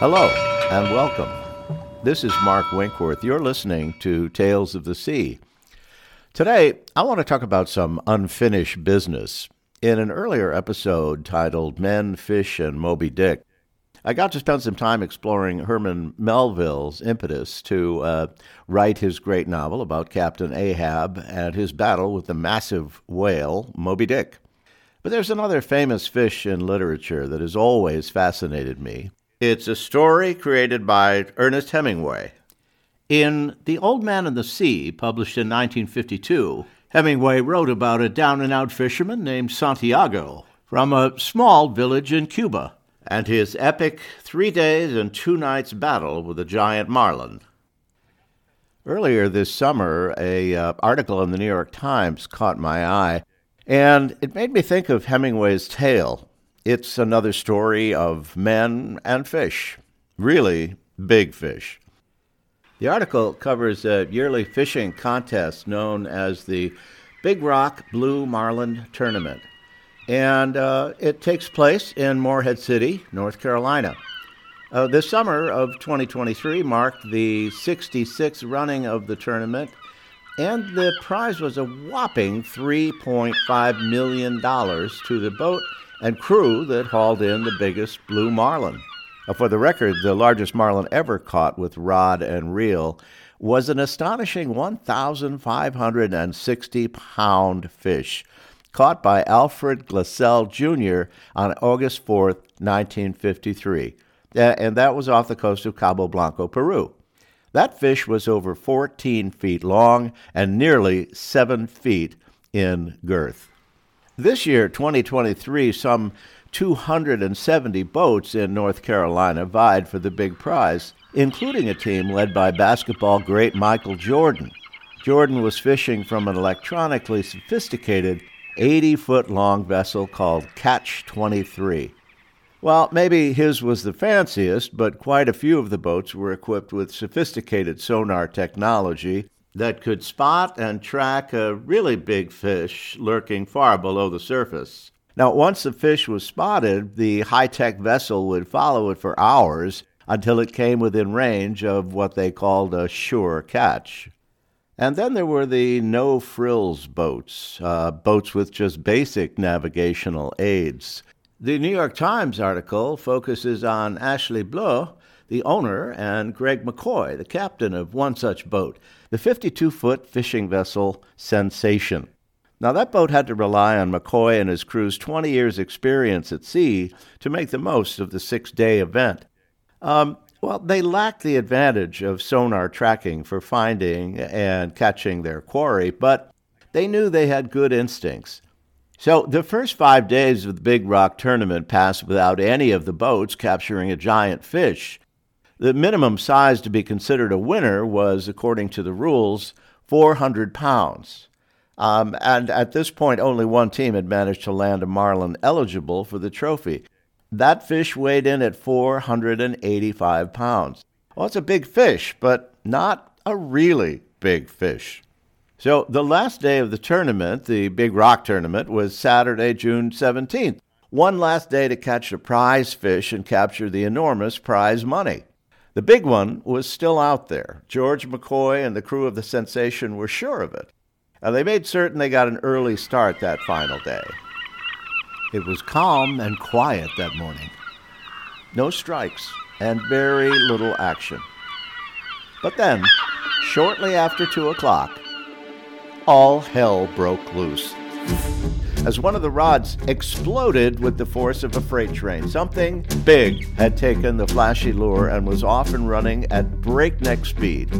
Hello and welcome. This is Mark Winkworth. You're listening to Tales of the Sea. Today, I want to talk about some unfinished business. In an earlier episode titled Men, Fish, and Moby Dick, I got to spend some time exploring Herman Melville's impetus to uh, write his great novel about Captain Ahab and his battle with the massive whale, Moby Dick. But there's another famous fish in literature that has always fascinated me, it's a story created by Ernest Hemingway. In The Old Man and the Sea, published in 1952, Hemingway wrote about a down and out fisherman named Santiago from a small village in Cuba and his epic three days and two nights battle with a giant marlin. Earlier this summer, a uh, article in the New York Times caught my eye, and it made me think of Hemingway's tale it's another story of men and fish, really big fish. The article covers a yearly fishing contest known as the Big Rock Blue Marlin Tournament, and uh, it takes place in Morehead City, North Carolina. Uh, this summer of 2023 marked the 66th running of the tournament, and the prize was a whopping $3.5 million to the boat and crew that hauled in the biggest blue marlin. Uh, for the record, the largest marlin ever caught with rod and reel was an astonishing 1,560 pound fish caught by Alfred Glassell Jr. on August 4, 1953. And that was off the coast of Cabo Blanco, Peru. That fish was over 14 feet long and nearly 7 feet in girth. This year, 2023, some 270 boats in North Carolina vied for the big prize, including a team led by basketball great Michael Jordan. Jordan was fishing from an electronically sophisticated 80 foot long vessel called Catch 23. Well, maybe his was the fanciest, but quite a few of the boats were equipped with sophisticated sonar technology that could spot and track a really big fish lurking far below the surface. Now, once the fish was spotted, the high tech vessel would follow it for hours until it came within range of what they called a sure catch. And then there were the no frills boats, uh, boats with just basic navigational aids. The New York Times article focuses on Ashley Bloch, the owner, and Greg McCoy, the captain of one such boat the 52 foot fishing vessel Sensation. Now, that boat had to rely on McCoy and his crew's 20 years' experience at sea to make the most of the six day event. Um, well, they lacked the advantage of sonar tracking for finding and catching their quarry, but they knew they had good instincts. So the first five days of the Big Rock tournament passed without any of the boats capturing a giant fish. The minimum size to be considered a winner was, according to the rules, 400 pounds. Um, and at this point, only one team had managed to land a marlin eligible for the trophy. That fish weighed in at 485 pounds. Well, it's a big fish, but not a really big fish. So the last day of the tournament, the Big Rock tournament, was Saturday, June 17th. One last day to catch the prize fish and capture the enormous prize money. The big one was still out there. George McCoy and the crew of the Sensation were sure of it. And they made certain they got an early start that final day. It was calm and quiet that morning. No strikes and very little action. But then, shortly after two o'clock, all hell broke loose as one of the rods exploded with the force of a freight train. Something big had taken the flashy lure and was off and running at breakneck speed.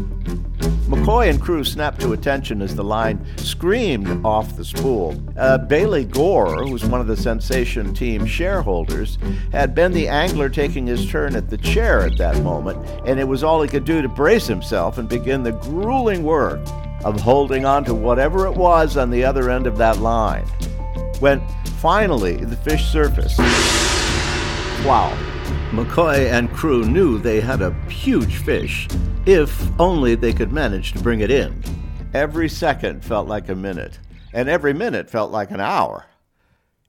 McCoy and crew snapped to attention as the line screamed off the spool. Uh, Bailey Gore, who was one of the Sensation team shareholders, had been the angler taking his turn at the chair at that moment, and it was all he could do to brace himself and begin the grueling work of holding on to whatever it was on the other end of that line when finally the fish surfaced. Wow. McCoy and crew knew they had a huge fish, if only they could manage to bring it in. Every second felt like a minute, and every minute felt like an hour.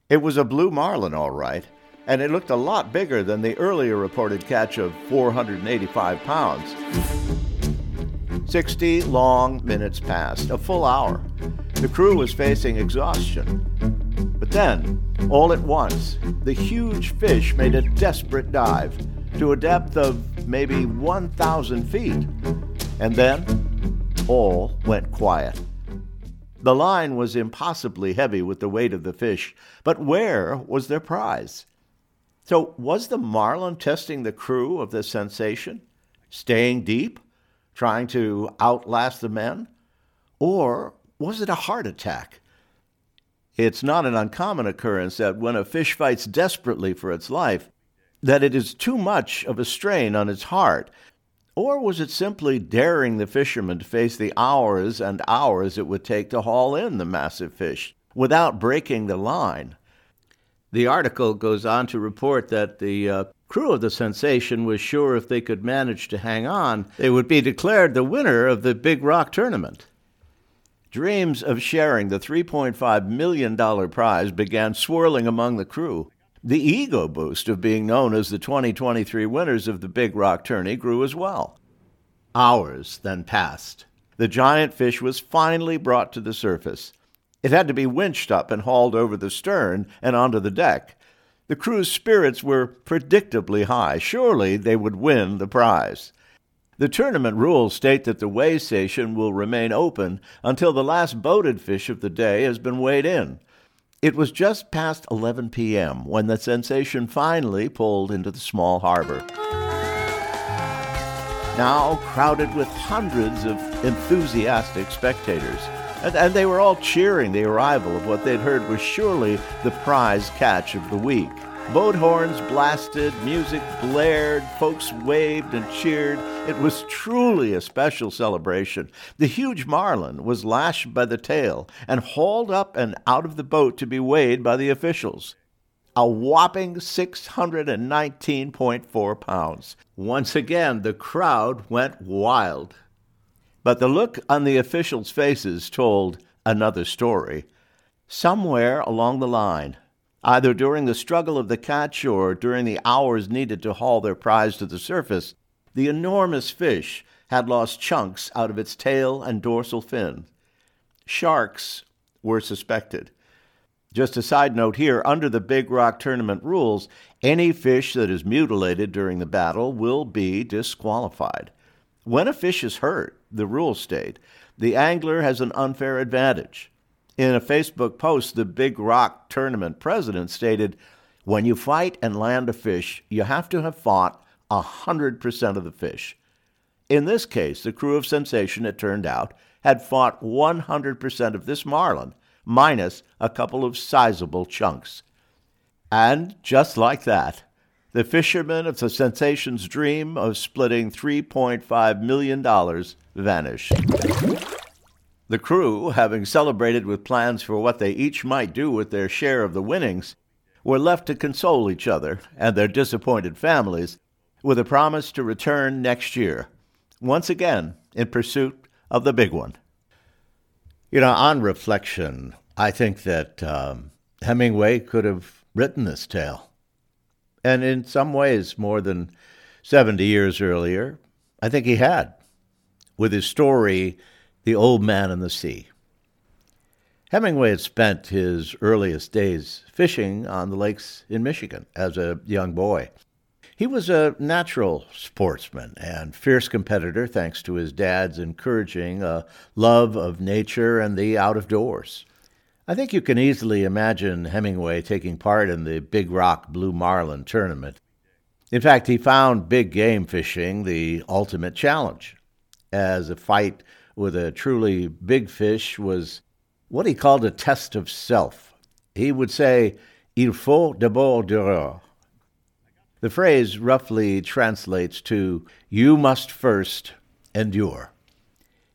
It was a blue marlin, all right, and it looked a lot bigger than the earlier reported catch of 485 pounds. 60 long minutes passed, a full hour. The crew was facing exhaustion. Then, all at once, the huge fish made a desperate dive to a depth of maybe 1,000 feet. And then, all went quiet. The line was impossibly heavy with the weight of the fish, but where was their prize? So, was the marlin testing the crew of the sensation? Staying deep? Trying to outlast the men? Or was it a heart attack? It's not an uncommon occurrence that when a fish fights desperately for its life, that it is too much of a strain on its heart or was it simply daring the fishermen to face the hours and hours it would take to haul in the massive fish without breaking the line? The article goes on to report that the uh, crew of the Sensation was sure if they could manage to hang on, they would be declared the winner of the Big Rock tournament. Dreams of sharing the $3.5 million prize began swirling among the crew. The ego boost of being known as the 2023 winners of the Big Rock Tourney grew as well. Hours then passed. The giant fish was finally brought to the surface. It had to be winched up and hauled over the stern and onto the deck. The crew's spirits were predictably high. Surely they would win the prize. The tournament rules state that the weigh station will remain open until the last boated fish of the day has been weighed in. It was just past 11 p.m. when the sensation finally pulled into the small harbor. Now crowded with hundreds of enthusiastic spectators. And, and, they were all cheering the arrival of what they'd heard was surely the prize catch of the week. Boat horns blasted, music blared, folks waved and cheered. It was truly a special celebration. The huge marlin was lashed by the tail and hauled up and out of the boat to be weighed by the officials. A whopping 619.4 pounds. Once again, the crowd went wild. But the look on the officials' faces told another story. Somewhere along the line, Either during the struggle of the catch or during the hours needed to haul their prize to the surface, the enormous fish had lost chunks out of its tail and dorsal fin. Sharks were suspected. Just a side note here under the Big Rock Tournament rules, any fish that is mutilated during the battle will be disqualified. When a fish is hurt, the rules state, the angler has an unfair advantage. In a Facebook post, the Big Rock Tournament president stated, When you fight and land a fish, you have to have fought 100% of the fish. In this case, the crew of Sensation, it turned out, had fought 100% of this marlin, minus a couple of sizable chunks. And just like that, the fishermen of the Sensation's dream of splitting $3.5 million vanished. The crew, having celebrated with plans for what they each might do with their share of the winnings, were left to console each other and their disappointed families with a promise to return next year, once again in pursuit of the big one. You know, on reflection, I think that um, Hemingway could have written this tale. And in some ways, more than 70 years earlier, I think he had, with his story the Old Man and the Sea. Hemingway had spent his earliest days fishing on the lakes in Michigan as a young boy. He was a natural sportsman and fierce competitor thanks to his dad's encouraging a love of nature and the out of doors. I think you can easily imagine Hemingway taking part in the Big Rock Blue Marlin tournament. In fact, he found big game fishing the ultimate challenge. As a fight with a truly big fish was what he called a test of self. He would say, Il faut d'abord durer. The phrase roughly translates to, You must first endure.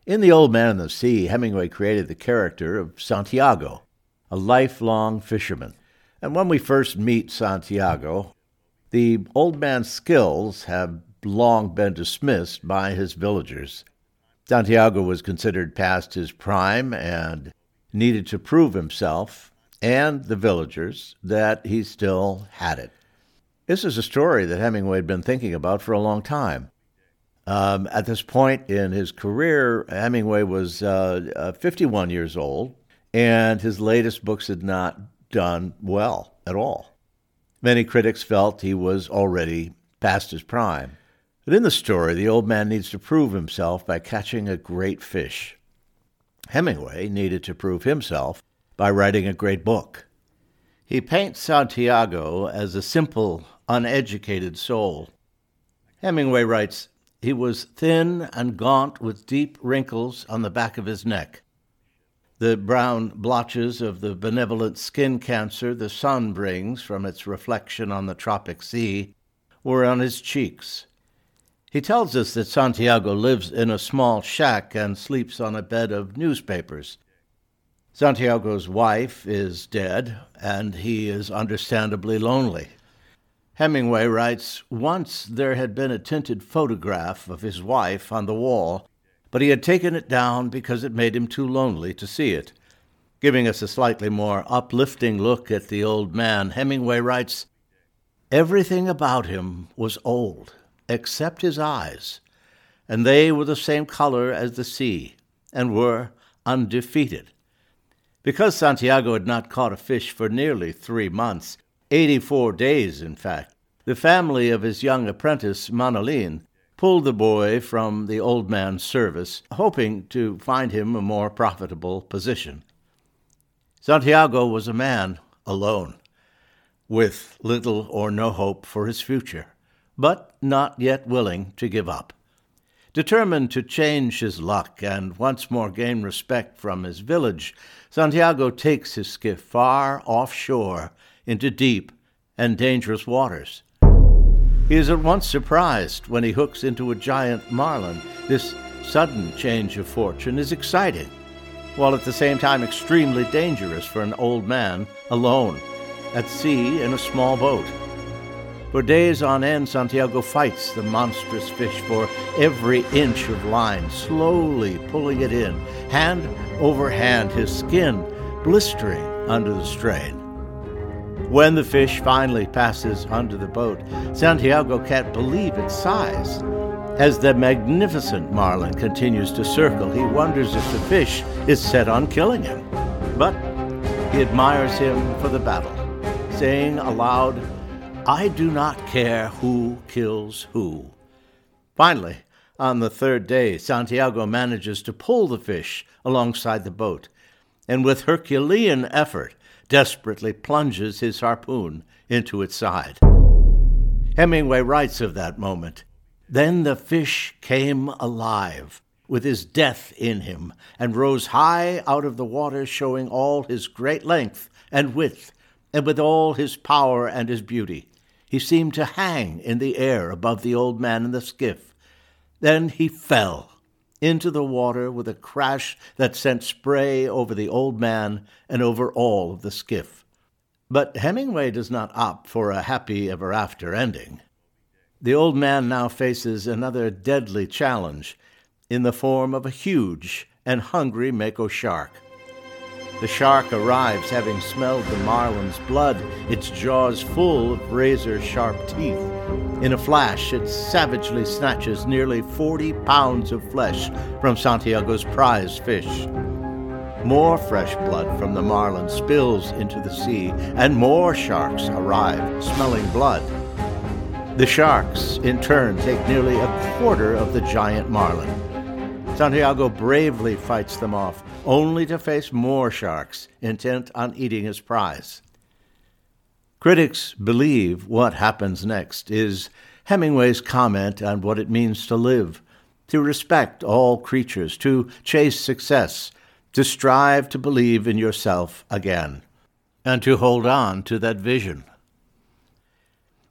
In The Old Man in the Sea, Hemingway created the character of Santiago, a lifelong fisherman. And when we first meet Santiago, the old man's skills have long been dismissed by his villagers. Santiago was considered past his prime and needed to prove himself and the villagers that he still had it. This is a story that Hemingway had been thinking about for a long time. Um, at this point in his career, Hemingway was uh, uh, 51 years old, and his latest books had not done well at all. Many critics felt he was already past his prime. But in the story, the old man needs to prove himself by catching a great fish. Hemingway needed to prove himself by writing a great book. He paints Santiago as a simple, uneducated soul. Hemingway writes, He was thin and gaunt with deep wrinkles on the back of his neck. The brown blotches of the benevolent skin cancer the sun brings from its reflection on the tropic sea were on his cheeks. He tells us that Santiago lives in a small shack and sleeps on a bed of newspapers. Santiago's wife is dead, and he is understandably lonely. Hemingway writes Once there had been a tinted photograph of his wife on the wall, but he had taken it down because it made him too lonely to see it. Giving us a slightly more uplifting look at the old man, Hemingway writes Everything about him was old, except his eyes, and they were the same color as the sea, and were undefeated. Because Santiago had not caught a fish for nearly three months, 84 days in fact, the family of his young apprentice, Manolin, pulled the boy from the old man's service, hoping to find him a more profitable position. Santiago was a man alone, with little or no hope for his future, but not yet willing to give up. Determined to change his luck and once more gain respect from his village, Santiago takes his skiff far offshore into deep and dangerous waters. He is at once surprised when he hooks into a giant marlin. This sudden change of fortune is exciting, while at the same time extremely dangerous for an old man alone at sea in a small boat. For days on end, Santiago fights the monstrous fish for every inch of line, slowly pulling it in, hand over hand, his skin blistering under the strain. When the fish finally passes under the boat, Santiago can't believe its size. As the magnificent marlin continues to circle, he wonders if the fish is set on killing him. But he admires him for the battle, saying aloud, I do not care who kills who. Finally, on the third day, Santiago manages to pull the fish alongside the boat, and with Herculean effort, desperately plunges his harpoon into its side. Hemingway writes of that moment Then the fish came alive, with his death in him, and rose high out of the water, showing all his great length and width, and with all his power and his beauty. He seemed to hang in the air above the old man in the skiff. Then he fell into the water with a crash that sent spray over the old man and over all of the skiff. But Hemingway does not opt for a happy ever after ending. The old man now faces another deadly challenge in the form of a huge and hungry mako shark. The shark arrives having smelled the marlin's blood, its jaws full of razor sharp teeth. In a flash, it savagely snatches nearly 40 pounds of flesh from Santiago's prize fish. More fresh blood from the marlin spills into the sea, and more sharks arrive, smelling blood. The sharks, in turn, take nearly a quarter of the giant marlin. Santiago bravely fights them off, only to face more sharks intent on eating his prize. Critics believe what happens next is Hemingway's comment on what it means to live, to respect all creatures, to chase success, to strive to believe in yourself again, and to hold on to that vision.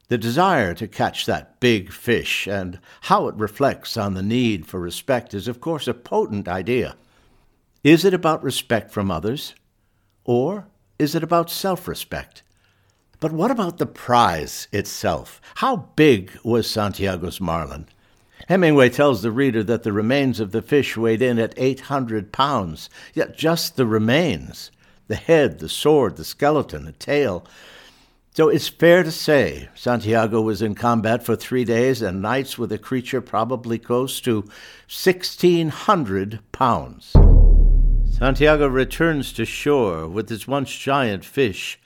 The desire to catch that big fish and how it reflects on the need for respect is, of course, a potent idea. Is it about respect from others, or is it about self respect? But what about the prize itself? How big was Santiago's marlin? Hemingway tells the reader that the remains of the fish weighed in at 800 pounds, yet just the remains the head, the sword, the skeleton, the tail So it's fair to say Santiago was in combat for three days and nights with a creature probably close to 1,600 pounds. Santiago returns to shore with his once giant fish,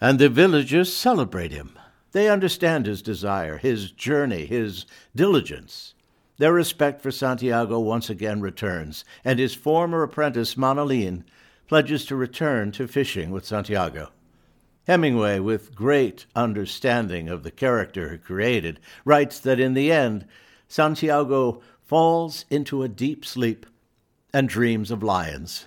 and the villagers celebrate him. They understand his desire, his journey, his diligence. Their respect for Santiago once again returns, and his former apprentice, Manolin, pledges to return to fishing with Santiago. Hemingway, with great understanding of the character he created, writes that in the end, Santiago falls into a deep sleep and dreams of lions.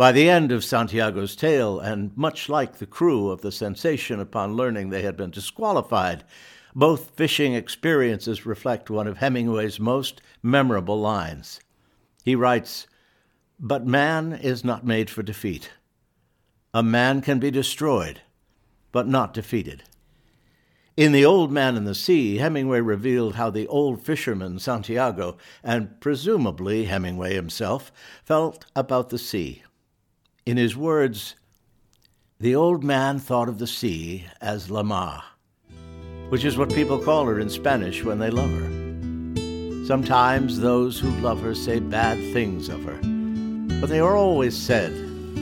By the end of Santiago's tale, and much like the crew of the Sensation upon learning they had been disqualified, both fishing experiences reflect one of Hemingway's most memorable lines. He writes, But man is not made for defeat. A man can be destroyed, but not defeated. In The Old Man in the Sea, Hemingway revealed how the old fisherman Santiago, and presumably Hemingway himself, felt about the sea. In his words, the old man thought of the sea as la mar, which is what people call her in Spanish when they love her. Sometimes those who love her say bad things of her, but they are always said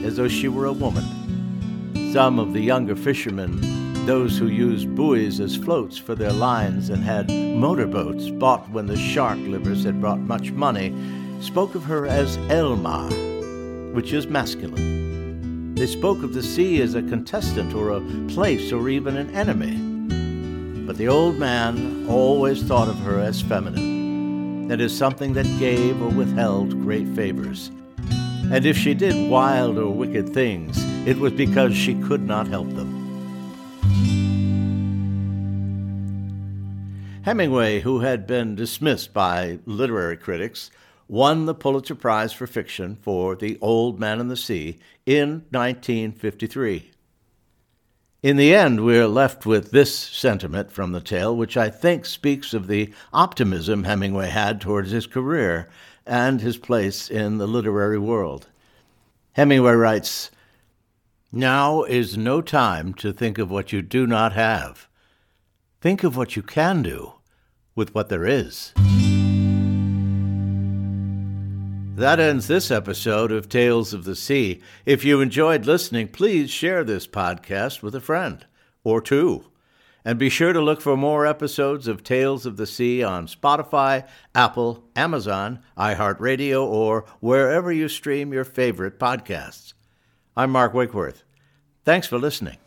as though she were a woman. Some of the younger fishermen, those who used buoys as floats for their lines and had motorboats bought when the shark livers had brought much money, spoke of her as El Mar, which is masculine. They spoke of the sea as a contestant or a place or even an enemy. But the old man always thought of her as feminine, that is, something that gave or withheld great favors. And if she did wild or wicked things, it was because she could not help them. Hemingway, who had been dismissed by literary critics, won the Pulitzer Prize for Fiction for The Old Man and the Sea in 1953. In the end, we're left with this sentiment from the tale, which I think speaks of the optimism Hemingway had towards his career and his place in the literary world. Hemingway writes, now is no time to think of what you do not have. Think of what you can do with what there is. That ends this episode of Tales of the Sea. If you enjoyed listening, please share this podcast with a friend or two. And be sure to look for more episodes of Tales of the Sea on Spotify, Apple, Amazon, iHeartRadio, or wherever you stream your favorite podcasts. I'm Mark Winkworth. Thanks for listening.